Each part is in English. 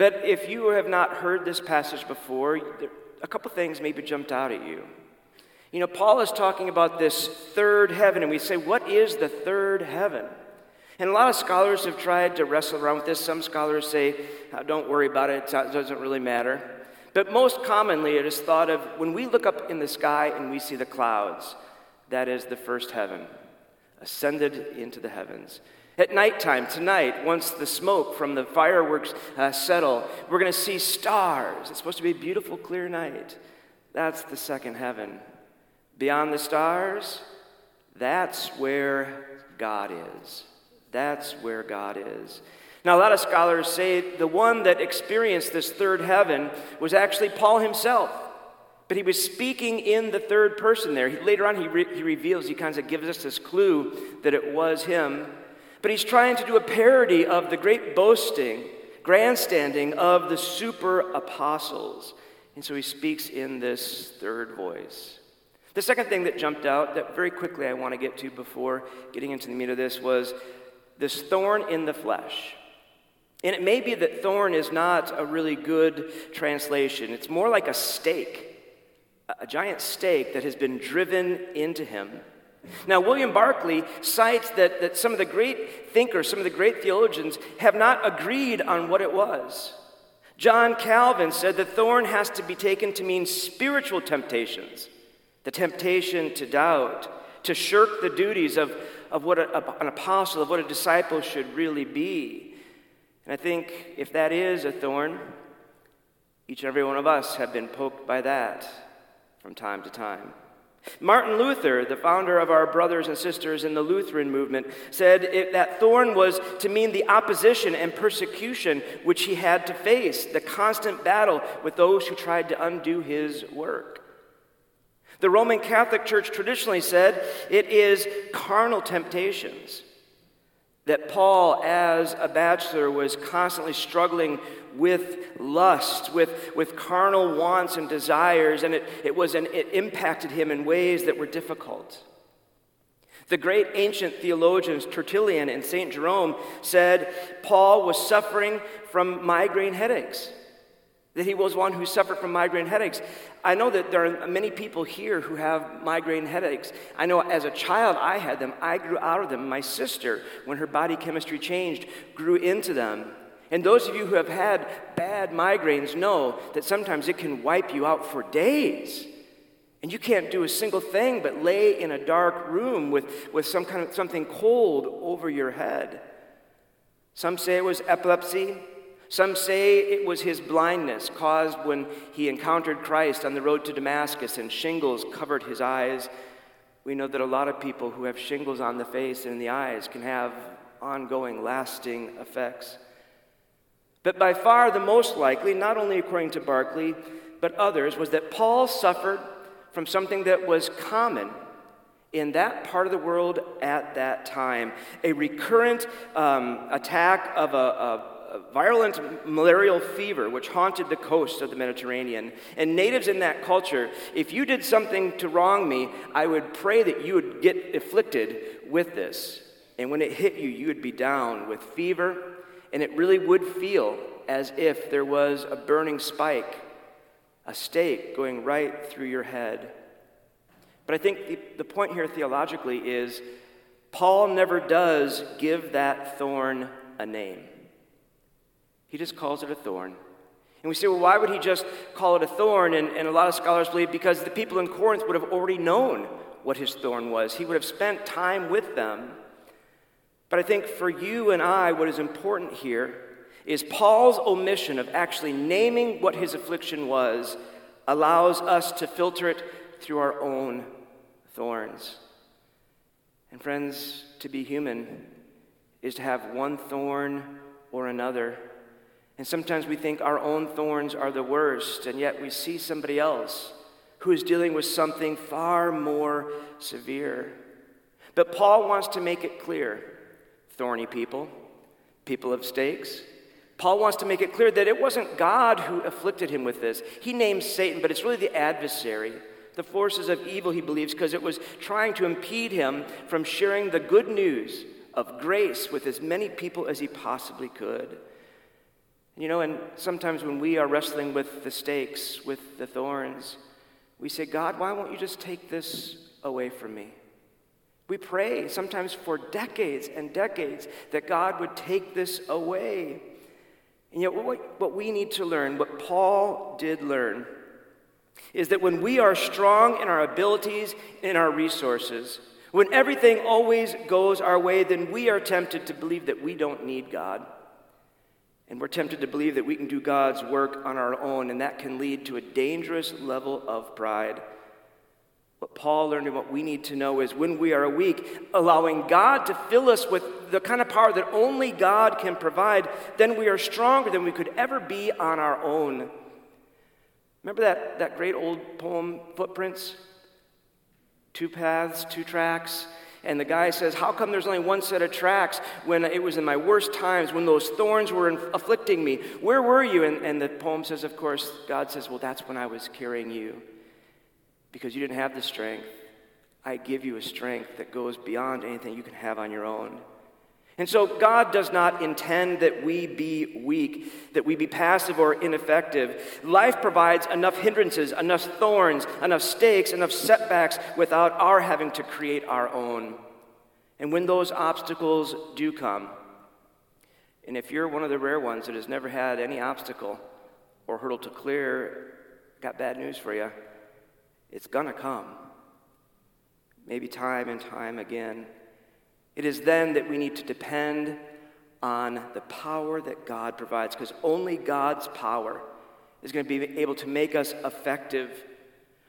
But if you have not heard this passage before, a couple things maybe jumped out at you. You know, Paul is talking about this third heaven, and we say, what is the third heaven? And a lot of scholars have tried to wrestle around with this. Some scholars say, oh, don't worry about it, it doesn't really matter. But most commonly, it is thought of when we look up in the sky and we see the clouds, that is the first heaven, ascended into the heavens. At nighttime, tonight, once the smoke from the fireworks uh, settle, we're going to see stars. It's supposed to be a beautiful, clear night. That's the second heaven. Beyond the stars, that's where God is. That's where God is. Now, a lot of scholars say the one that experienced this third heaven was actually Paul himself. But he was speaking in the third person there. He, later on, he, re- he reveals, he kind of gives us this clue that it was him. But he's trying to do a parody of the great boasting, grandstanding of the super apostles. And so he speaks in this third voice. The second thing that jumped out that very quickly I want to get to before getting into the meat of this was this thorn in the flesh. And it may be that thorn is not a really good translation. It's more like a stake, a giant stake that has been driven into him. Now, William Barclay cites that, that some of the great thinkers, some of the great theologians, have not agreed on what it was. John Calvin said the thorn has to be taken to mean spiritual temptations, the temptation to doubt, to shirk the duties of, of what a, an apostle, of what a disciple should really be. And I think if that is a thorn, each and every one of us have been poked by that from time to time. Martin Luther, the founder of our brothers and sisters in the Lutheran movement, said it, that thorn was to mean the opposition and persecution which he had to face, the constant battle with those who tried to undo his work. The Roman Catholic Church traditionally said it is carnal temptations. That Paul, as a bachelor, was constantly struggling with lust, with, with carnal wants and desires, and it, it, was an, it impacted him in ways that were difficult. The great ancient theologians Tertullian and St. Jerome said Paul was suffering from migraine headaches, that he was one who suffered from migraine headaches. I know that there are many people here who have migraine headaches. I know as a child I had them, I grew out of them. My sister, when her body chemistry changed, grew into them. And those of you who have had bad migraines know that sometimes it can wipe you out for days. And you can't do a single thing but lay in a dark room with, with some kind of something cold over your head. Some say it was epilepsy. Some say it was his blindness caused when he encountered Christ on the road to Damascus and shingles covered his eyes. We know that a lot of people who have shingles on the face and the eyes can have ongoing, lasting effects. But by far the most likely, not only according to Barclay, but others, was that Paul suffered from something that was common in that part of the world at that time a recurrent um, attack of a, a, virulent malarial fever which haunted the coast of the Mediterranean. And natives in that culture, if you did something to wrong me, I would pray that you would get afflicted with this. And when it hit you, you would be down with fever and it really would feel as if there was a burning spike, a stake going right through your head. But I think the, the point here theologically is Paul never does give that thorn a name. He just calls it a thorn. And we say, well, why would he just call it a thorn? And, and a lot of scholars believe because the people in Corinth would have already known what his thorn was. He would have spent time with them. But I think for you and I, what is important here is Paul's omission of actually naming what his affliction was allows us to filter it through our own thorns. And friends, to be human is to have one thorn or another. And sometimes we think our own thorns are the worst, and yet we see somebody else who is dealing with something far more severe. But Paul wants to make it clear thorny people, people of stakes. Paul wants to make it clear that it wasn't God who afflicted him with this. He names Satan, but it's really the adversary, the forces of evil, he believes, because it was trying to impede him from sharing the good news of grace with as many people as he possibly could. You know, and sometimes when we are wrestling with the stakes, with the thorns, we say, God, why won't you just take this away from me? We pray sometimes for decades and decades that God would take this away. And yet, what, what we need to learn, what Paul did learn, is that when we are strong in our abilities, in our resources, when everything always goes our way, then we are tempted to believe that we don't need God. And we're tempted to believe that we can do God's work on our own, and that can lead to a dangerous level of pride. What Paul learned and what we need to know is when we are weak, allowing God to fill us with the kind of power that only God can provide, then we are stronger than we could ever be on our own. Remember that, that great old poem, Footprints? Two paths, two tracks. And the guy says, How come there's only one set of tracks when it was in my worst times, when those thorns were afflicting me? Where were you? And, and the poem says, Of course, God says, Well, that's when I was carrying you because you didn't have the strength. I give you a strength that goes beyond anything you can have on your own. And so, God does not intend that we be weak, that we be passive or ineffective. Life provides enough hindrances, enough thorns, enough stakes, enough setbacks without our having to create our own. And when those obstacles do come, and if you're one of the rare ones that has never had any obstacle or hurdle to clear, got bad news for you. It's going to come. Maybe time and time again. It is then that we need to depend on the power that God provides, because only God's power is going to be able to make us effective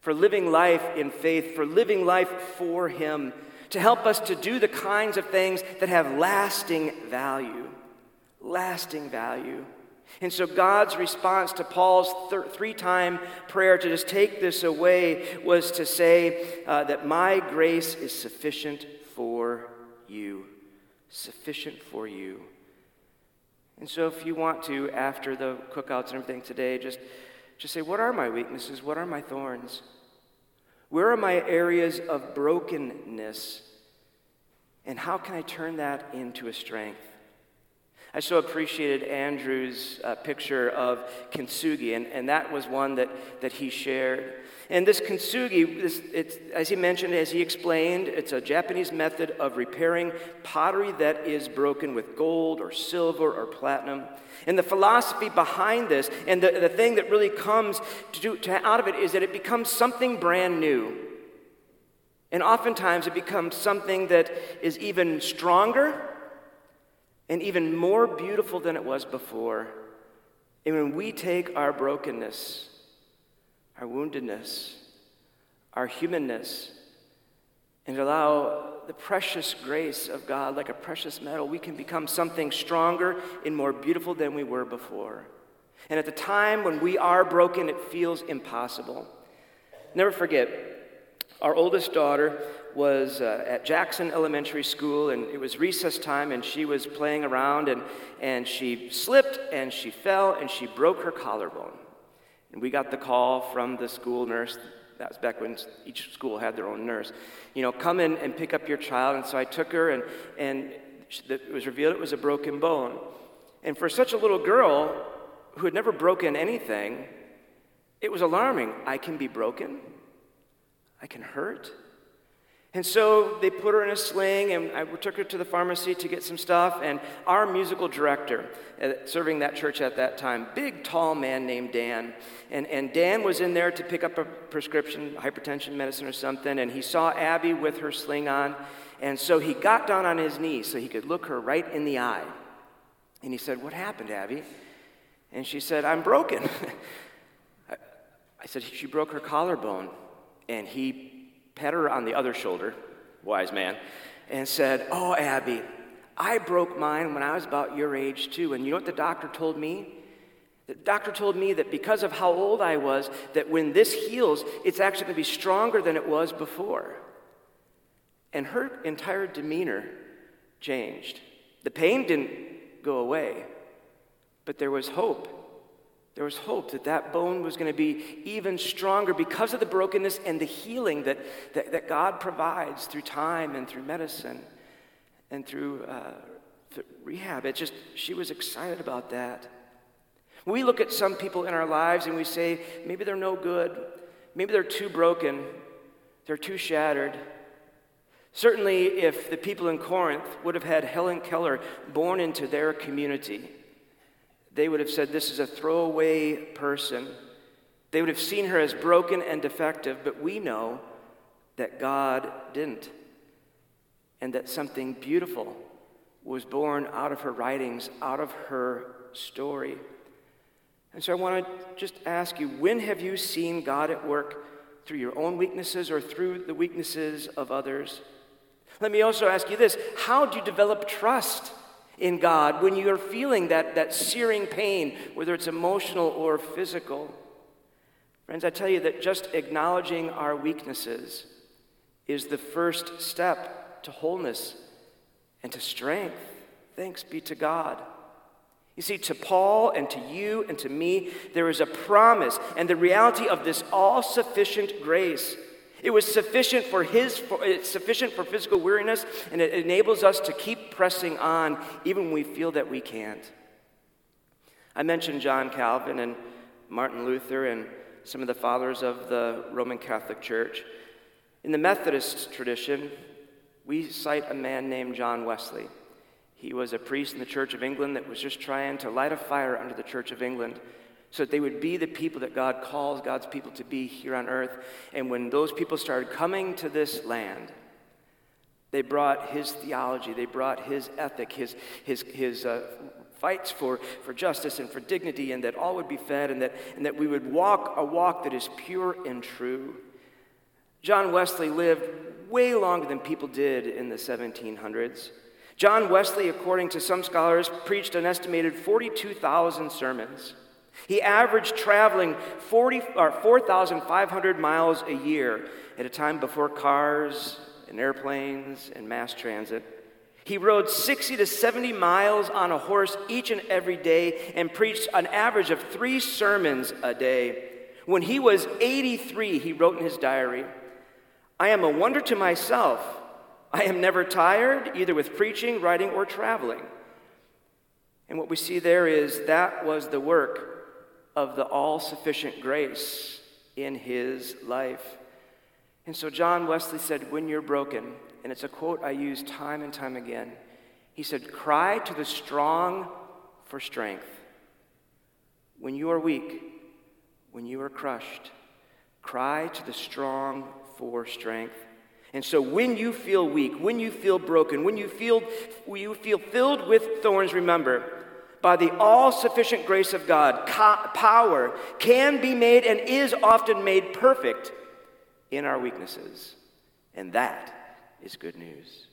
for living life in faith, for living life for Him, to help us to do the kinds of things that have lasting value. Lasting value. And so God's response to Paul's th- three time prayer to just take this away was to say uh, that my grace is sufficient for you. Sufficient for you. And so if you want to, after the cookouts and everything today, just, just say, What are my weaknesses? What are my thorns? Where are my areas of brokenness? And how can I turn that into a strength? I so appreciated Andrew's uh, picture of kintsugi, and, and that was one that, that he shared. And this kintsugi, this, as he mentioned, as he explained, it's a Japanese method of repairing pottery that is broken with gold or silver or platinum. And the philosophy behind this, and the, the thing that really comes to, to, out of it, is that it becomes something brand new. And oftentimes it becomes something that is even stronger and even more beautiful than it was before. And when we take our brokenness, our woundedness, our humanness, and allow the precious grace of God, like a precious metal, we can become something stronger and more beautiful than we were before. And at the time when we are broken, it feels impossible. Never forget, our oldest daughter was uh, at Jackson Elementary School, and it was recess time, and she was playing around, and, and she slipped, and she fell, and she broke her collarbone. And we got the call from the school nurse. That was back when each school had their own nurse. You know, come in and pick up your child. And so I took her, and, and it was revealed it was a broken bone. And for such a little girl who had never broken anything, it was alarming. I can be broken, I can hurt. And so they put her in a sling, and I took her to the pharmacy to get some stuff. And our musical director, uh, serving that church at that time, big, tall man named Dan. And, and Dan was in there to pick up a prescription, hypertension medicine or something, and he saw Abby with her sling on. And so he got down on his knees so he could look her right in the eye. And he said, What happened, Abby? And she said, I'm broken. I said, She broke her collarbone. And he pat her on the other shoulder, wise man, and said, Oh, Abby, I broke mine when I was about your age too. And you know what the doctor told me? The doctor told me that because of how old I was, that when this heals, it's actually going to be stronger than it was before. And her entire demeanor changed. The pain didn't go away, but there was hope there was hope that that bone was going to be even stronger because of the brokenness and the healing that, that, that God provides through time and through medicine and through, uh, through rehab. It just, she was excited about that. We look at some people in our lives and we say, maybe they're no good. Maybe they're too broken. They're too shattered. Certainly, if the people in Corinth would have had Helen Keller born into their community, they would have said, This is a throwaway person. They would have seen her as broken and defective, but we know that God didn't, and that something beautiful was born out of her writings, out of her story. And so I want to just ask you when have you seen God at work through your own weaknesses or through the weaknesses of others? Let me also ask you this how do you develop trust in God when you are feeling that, that searing pain, whether it's emotional or physical? Friends, I tell you that just acknowledging our weaknesses is the first step to wholeness and to strength. Thanks be to God. You see, to Paul and to you and to me, there is a promise and the reality of this all sufficient grace. It was sufficient for his, for, it's sufficient for physical weariness, and it enables us to keep pressing on even when we feel that we can't. I mentioned John Calvin and Martin Luther and some of the fathers of the Roman Catholic Church. In the Methodist tradition, we cite a man named John Wesley. He was a priest in the Church of England that was just trying to light a fire under the Church of England so that they would be the people that God calls God's people to be here on earth. And when those people started coming to this land, they brought his theology, they brought his ethic, his, his, his uh, fights for, for justice and for dignity, and that all would be fed, and that, and that we would walk a walk that is pure and true. John Wesley lived way longer than people did in the 1700s. John Wesley, according to some scholars, preached an estimated 42,000 sermons. He averaged traveling 4,500 miles a year at a time before cars and airplanes and mass transit. He rode 60 to 70 miles on a horse each and every day and preached an average of three sermons a day. When he was 83, he wrote in his diary, I am a wonder to myself I am never tired, either with preaching, writing, or traveling. And what we see there is that was the work of the all sufficient grace in his life. And so John Wesley said, When you're broken, and it's a quote I use time and time again, he said, Cry to the strong for strength. When you are weak, when you are crushed, cry to the strong for strength. And so when you feel weak, when you feel broken, when you feel, when you feel filled with thorns, remember, by the all sufficient grace of God, power can be made and is often made perfect in our weaknesses. And that is good news.